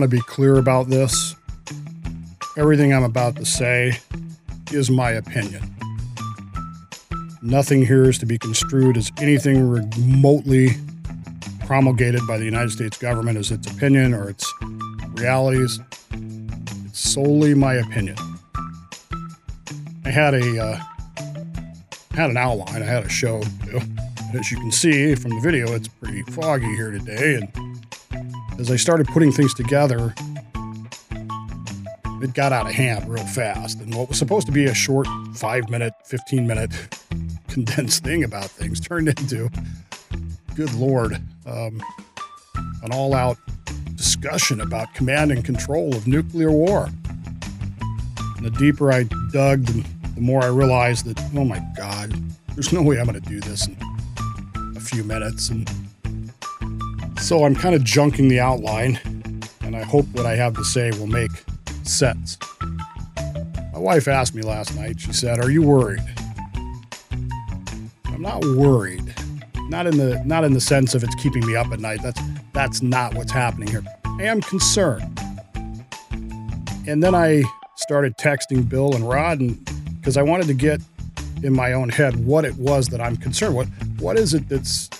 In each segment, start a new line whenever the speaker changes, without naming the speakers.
want to be clear about this. Everything I'm about to say is my opinion. Nothing here is to be construed as anything remotely promulgated by the United States government as its opinion or its realities. It's solely my opinion. I had a uh, had an outline. I had a show. As you can see from the video, it's pretty foggy here today, and as I started putting things together, it got out of hand real fast. And what was supposed to be a short five minute, 15 minute condensed thing about things turned into, good Lord, um, an all out discussion about command and control of nuclear war. And the deeper I dug, the, more I realized that, oh my God, there's no way I'm going to do this in a few minutes. And so I'm kind of junking the outline, and I hope what I have to say will make sense. My wife asked me last night, she said, Are you worried? I'm not worried. Not in the not in the sense of it's keeping me up at night. That's that's not what's happening here. I am concerned. And then I started texting Bill and Rod and because I wanted to get in my own head what it was that I'm concerned. What what is it that's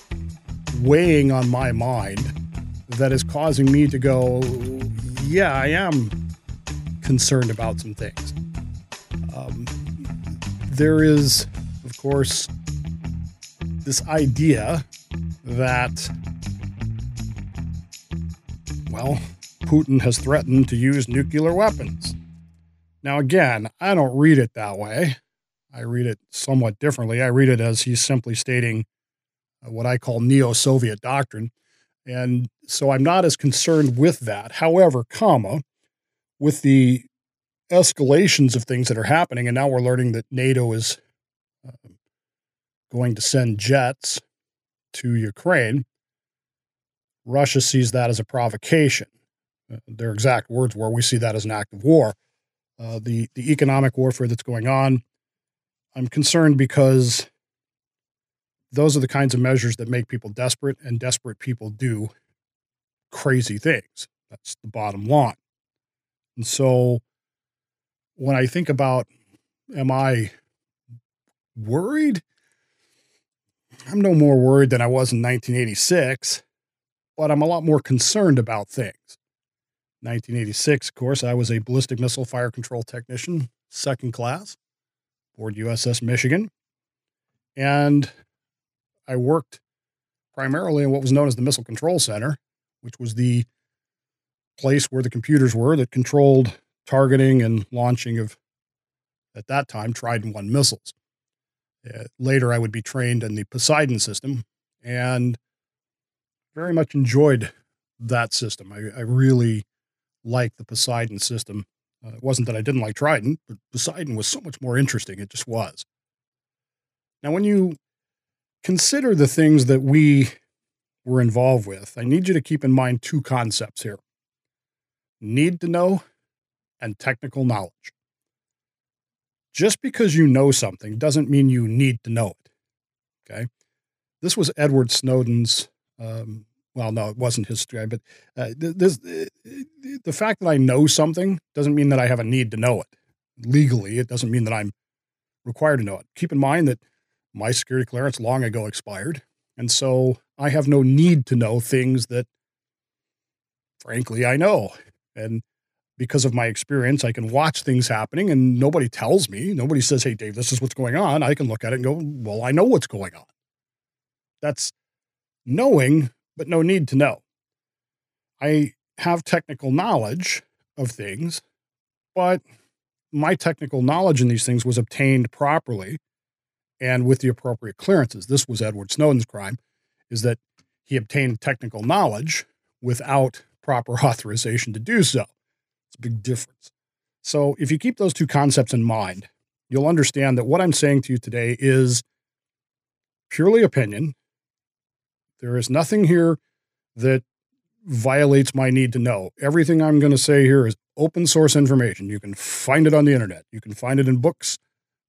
weighing on my mind that is causing me to go, yeah, I am concerned about some things. Um, there is, of course, this idea that, well, Putin has threatened to use nuclear weapons. Now, again, I don't read it that way. I read it somewhat differently. I read it as he's simply stating what I call neo Soviet doctrine. And so I'm not as concerned with that. However, comma, with the escalations of things that are happening, and now we're learning that NATO is uh, going to send jets to Ukraine, Russia sees that as a provocation. Uh, their exact words were, "We see that as an act of war." Uh, the the economic warfare that's going on, I'm concerned because those are the kinds of measures that make people desperate, and desperate people do crazy things. That's the bottom line. And so when I think about, am I worried? I'm no more worried than I was in 1986, but I'm a lot more concerned about things. 1986, of course, I was a ballistic missile fire control technician, second class, aboard USS Michigan. And I worked primarily in what was known as the Missile Control Center, which was the place where the computers were that controlled targeting and launching of, at that time, Trident 1 missiles. Uh, later, I would be trained in the Poseidon system and very much enjoyed that system. I, I really liked the Poseidon system. Uh, it wasn't that I didn't like Trident, but Poseidon was so much more interesting. It just was. Now, when you consider the things that we were involved with, I need you to keep in mind two concepts here need to know and technical knowledge. Just because you know something doesn't mean you need to know it. Okay. This was Edward Snowden's, um, well, no, it wasn't his story, but uh, this, uh, the fact that I know something doesn't mean that I have a need to know it. Legally, it doesn't mean that I'm required to know it. Keep in mind that my security clearance long ago expired. And so I have no need to know things that, frankly, I know. And because of my experience, I can watch things happening and nobody tells me. Nobody says, hey, Dave, this is what's going on. I can look at it and go, well, I know what's going on. That's knowing, but no need to know. I have technical knowledge of things, but my technical knowledge in these things was obtained properly and with the appropriate clearances. This was Edward Snowden's crime, is that he obtained technical knowledge without proper authorization to do so. It's a big difference. So if you keep those two concepts in mind, you'll understand that what I'm saying to you today is purely opinion. There is nothing here that violates my need to know. Everything I'm going to say here is open source information. You can find it on the internet. You can find it in books.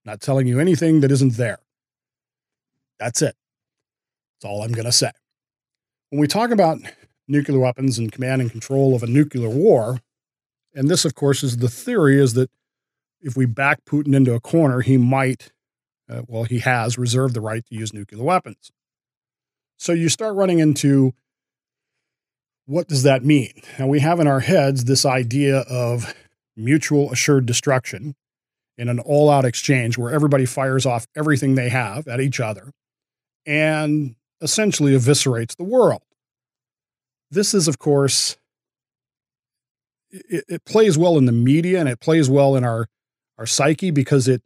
Not telling you anything that isn't there. That's it. That's all I'm going to say. When we talk about nuclear weapons and command and control of a nuclear war. And this, of course, is the theory is that if we back Putin into a corner, he might, uh, well, he has reserved the right to use nuclear weapons. So you start running into what does that mean? Now we have in our heads this idea of mutual assured destruction in an all out exchange where everybody fires off everything they have at each other and essentially eviscerates the world. This is, of course, it, it, plays well in the media and it plays well in our, our psyche because it,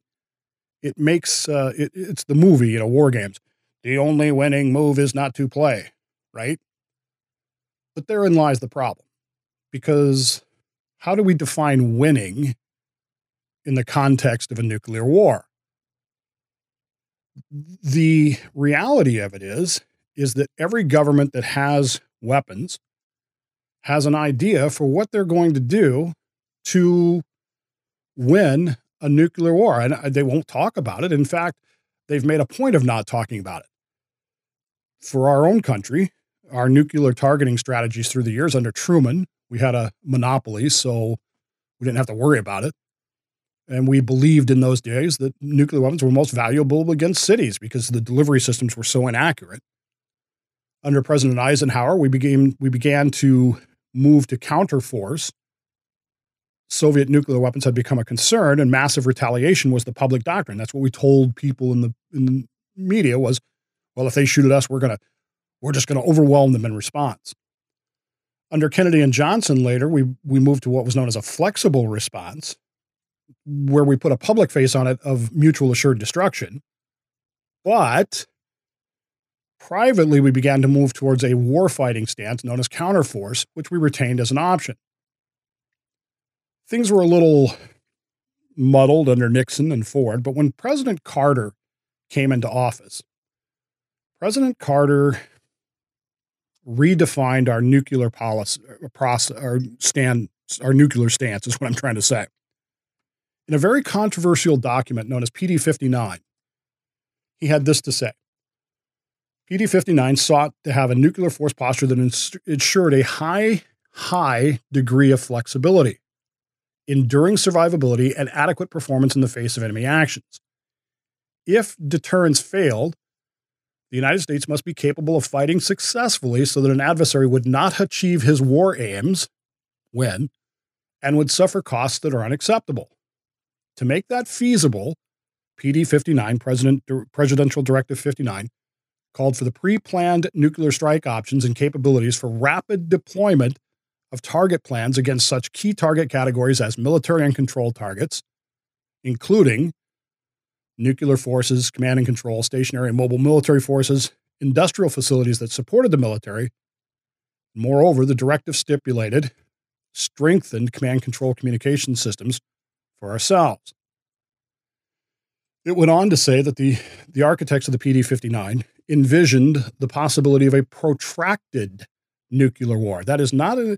it makes uh, it, it's the movie, you know, war games. The only winning move is not to play, right? But therein lies the problem because how do we define winning in the context of a nuclear war? The reality of it is is that every government that has weapons has an idea for what they're going to do to win a nuclear war and uh, they won't talk about it. In fact, they've made a point of not talking about it. For our own country, our nuclear targeting strategies through the years under Truman, we had a monopoly, so we didn't have to worry about it. And we believed in those days that nuclear weapons were most valuable against cities because the delivery systems were so inaccurate. Under President Eisenhower, we began, we began to move to counterforce. Soviet nuclear weapons had become a concern, and massive retaliation was the public doctrine. That's what we told people in the, in the media was, well, if they shoot at us, we're to we're just going to overwhelm them in response. Under Kennedy and Johnson later, we, we moved to what was known as a flexible response, where we put a public face on it of mutual assured destruction. But privately, we began to move towards a warfighting stance known as counterforce, which we retained as an option. Things were a little muddled under Nixon and Ford, but when President Carter came into office, President Carter redefined our nuclear policy uh, process, our stand, our nuclear stance is what I'm trying to say. In a very controversial document known as PD 59, he had this to say. PD 59 sought to have a nuclear force posture that ensured a high, high degree of flexibility, enduring survivability, and adequate performance in the face of enemy actions. If deterrence failed, the United States must be capable of fighting successfully so that an adversary would not achieve his war aims when and would suffer costs that are unacceptable. To make that feasible, PD 59, President, Presidential Directive 59, called for the pre planned nuclear strike options and capabilities for rapid deployment of target plans against such key target categories as military and control targets, including nuclear forces, command and control, stationary and mobile military forces, industrial facilities that supported the military. Moreover, the directive stipulated strengthened command control communication systems for ourselves. It went on to say that the, the architects of the PD 59 envisioned the possibility of a protracted nuclear war. That is not, a,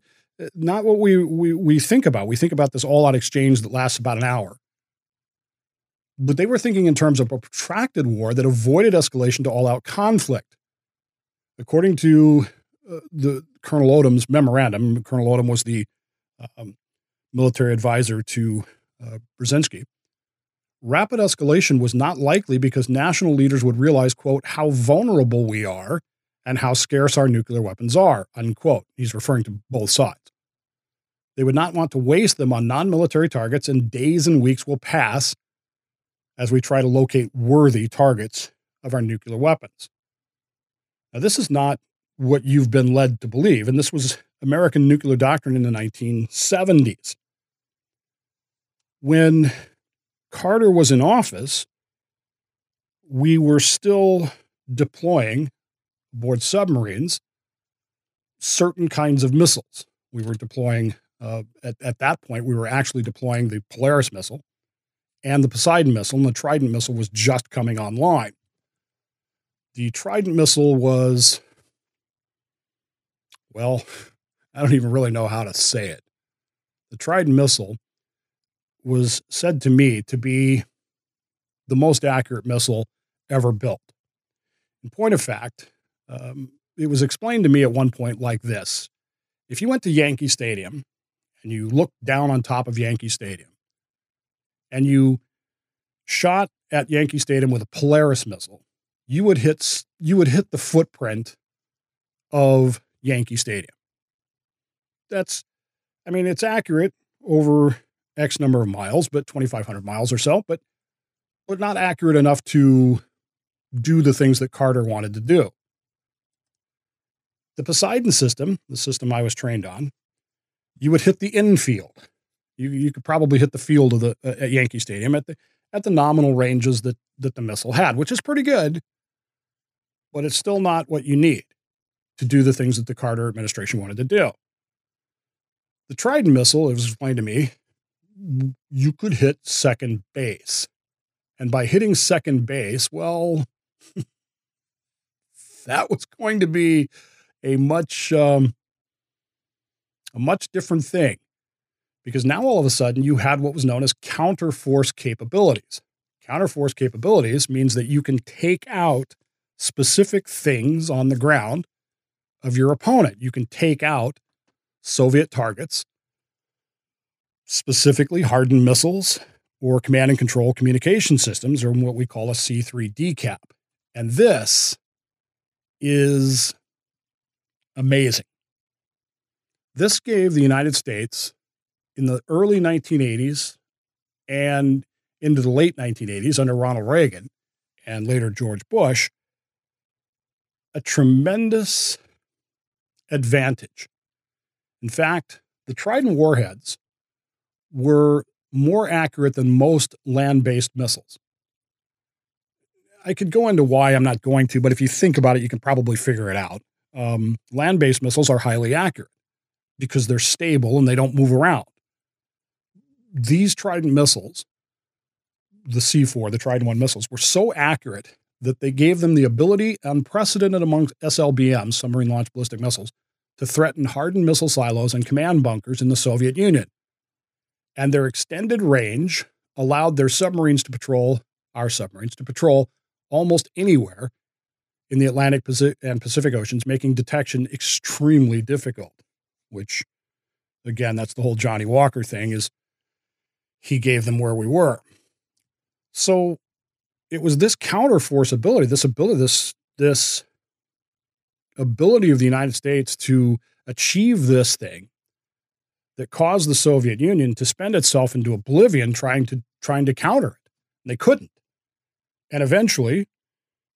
not what we, we, we think about. We think about this all out exchange that lasts about an hour but they were thinking in terms of a protracted war that avoided escalation to all out conflict. According to uh, the Colonel Odom's memorandum, Colonel Odom was the um, military advisor to uh, Brzezinski. Rapid escalation was not likely because national leaders would realize, quote, how vulnerable we are and how scarce our nuclear weapons are, unquote. He's referring to both sides. They would not want to waste them on non military targets, and days and weeks will pass as we try to locate worthy targets of our nuclear weapons. Now, this is not what you've been led to believe, and this was American nuclear doctrine in the 1970s. When Carter was in office, we were still deploying aboard submarines certain kinds of missiles. We were deploying, uh, at, at that point, we were actually deploying the Polaris missile, and the Poseidon missile, and the Trident missile was just coming online. The Trident missile was, well, I don't even really know how to say it. The Trident missile was said to me to be the most accurate missile ever built. In point of fact, um, it was explained to me at one point like this if you went to Yankee Stadium and you looked down on top of Yankee Stadium and you shot at Yankee Stadium with a Polaris missile, you would hit you would hit the footprint of Yankee Stadium. That's I mean, it's accurate over X number of miles, but 2,500 miles or so, but, but not accurate enough to do the things that Carter wanted to do. The Poseidon system, the system I was trained on, you would hit the infield. You, you could probably hit the field of the uh, at Yankee Stadium at the at the nominal ranges that that the missile had, which is pretty good, but it's still not what you need to do the things that the Carter administration wanted to do. The Trident missile, it was explained to me, you could hit second base. And by hitting second base, well, that was going to be a much um, a much different thing because now all of a sudden you had what was known as counterforce capabilities. Counterforce capabilities means that you can take out specific things on the ground of your opponent. You can take out Soviet targets, specifically hardened missiles or command and control communication systems, or what we call a C3 DCAP. And this is amazing. This gave the United States in the early 1980s and into the late 1980s under Ronald Reagan and later George Bush a tremendous advantage in fact, the Trident warheads were more accurate than most land based missiles. I could go into why I'm not going to, but if you think about it, you can probably figure it out. Um, land based missiles are highly accurate because they're stable and they don't move around. These Trident missiles, the C4, the Trident 1 missiles, were so accurate that they gave them the ability, unprecedented among SLBMs, submarine launched ballistic missiles, to threaten hardened missile silos and command bunkers in the Soviet Union. And their extended range allowed their submarines to patrol, our submarines, to patrol almost anywhere in the Atlantic and Pacific Oceans, making detection extremely difficult, which, again, that's the whole Johnny Walker thing is he gave them where we were. So it was this counterforce ability, this ability, this, this ability of the United States to achieve this thing that caused the Soviet Union to spend itself into oblivion trying to trying to counter it. And they couldn't. And eventually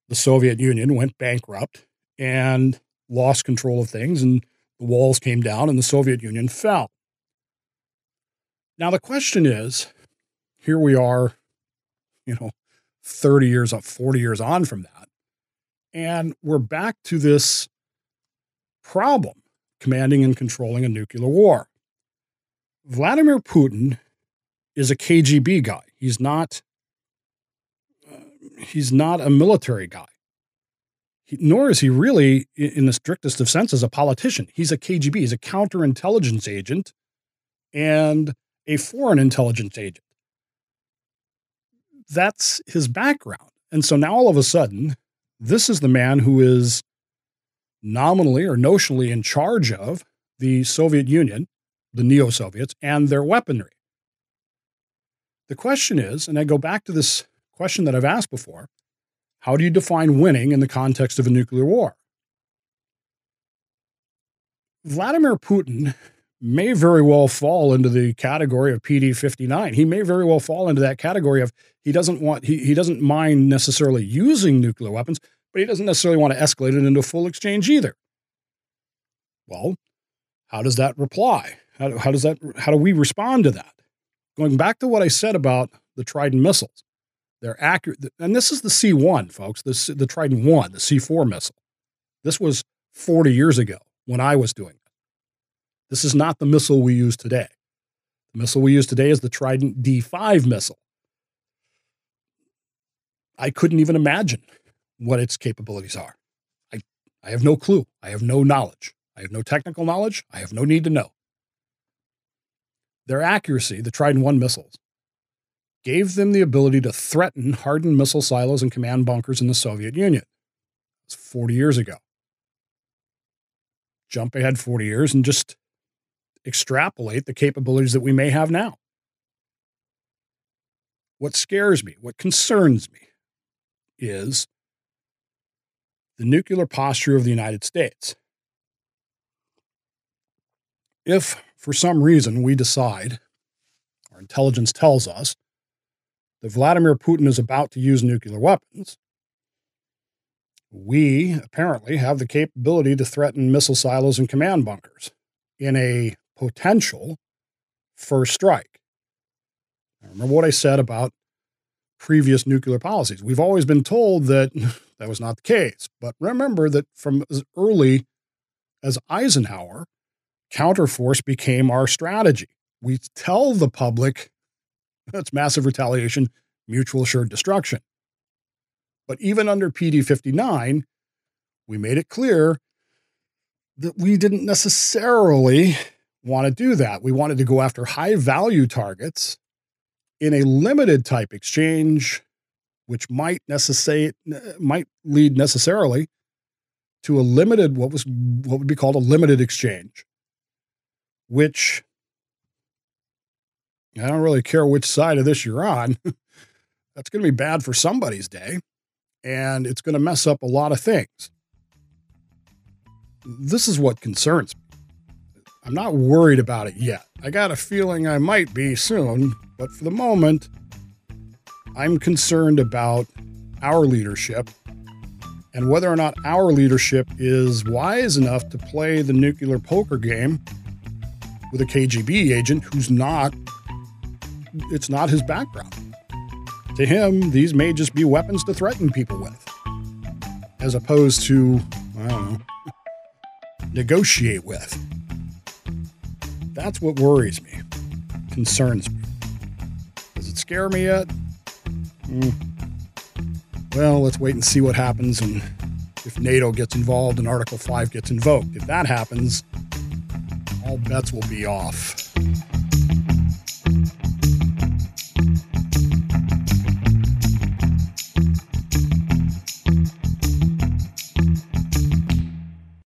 the Soviet Union went bankrupt and lost control of things and the walls came down and the Soviet Union fell. Now the question is, here we are, you know, 30 years up, 40 years on from that. And we're back to this problem commanding and controlling a nuclear war. Vladimir Putin is a KGB guy. He's not uh, he's not a military guy. He, nor is he really in the strictest of senses a politician. He's a KGB, he's a counterintelligence agent and a foreign intelligence agent. That's his background. And so now all of a sudden, this is the man who is nominally or notionally in charge of the Soviet Union, the neo Soviets, and their weaponry. The question is, and I go back to this question that I've asked before how do you define winning in the context of a nuclear war? Vladimir Putin may very well fall into the category of PD 59. He may very well fall into that category of he doesn't want he, he doesn't mind necessarily using nuclear weapons, but he doesn't necessarily want to escalate it into a full exchange either. Well, how does that reply? How, how does that how do we respond to that? Going back to what I said about the Trident missiles, they're accurate, and this is the C1, folks. This the Trident one, the C4 missile. This was 40 years ago when I was doing it. This is not the missile we use today. The missile we use today is the Trident D5 missile. I couldn't even imagine what its capabilities are. I, I have no clue. I have no knowledge. I have no technical knowledge. I have no need to know. Their accuracy, the Trident 1 missiles, gave them the ability to threaten hardened missile silos and command bunkers in the Soviet Union. It's 40 years ago. Jump ahead 40 years and just extrapolate the capabilities that we may have now. What scares me, what concerns me, is the nuclear posture of the United States. If for some reason we decide, our intelligence tells us, that Vladimir Putin is about to use nuclear weapons, we apparently have the capability to threaten missile silos and command bunkers in a potential first strike. Remember what I said about previous nuclear policies. We've always been told that that was not the case. But remember that from as early as Eisenhower, counterforce became our strategy. We tell the public that's massive retaliation, mutual assured destruction. But even under PD 59, we made it clear that we didn't necessarily want to do that. We wanted to go after high value targets in a limited type exchange, which might necessitate might lead necessarily to a limited what was what would be called a limited exchange, which I don't really care which side of this you're on. That's going to be bad for somebody's day, and it's going to mess up a lot of things. This is what concerns me. I'm not worried about it yet. I got a feeling I might be soon, but for the moment, I'm concerned about our leadership and whether or not our leadership is wise enough to play the nuclear poker game with a KGB agent who's not, it's not his background. To him, these may just be weapons to threaten people with, as opposed to, I don't know, negotiate with. That's what worries me, concerns me. Does it scare me yet? Mm. Well, let's wait and see what happens and if NATO gets involved and Article 5 gets invoked. If that happens, all bets will be off.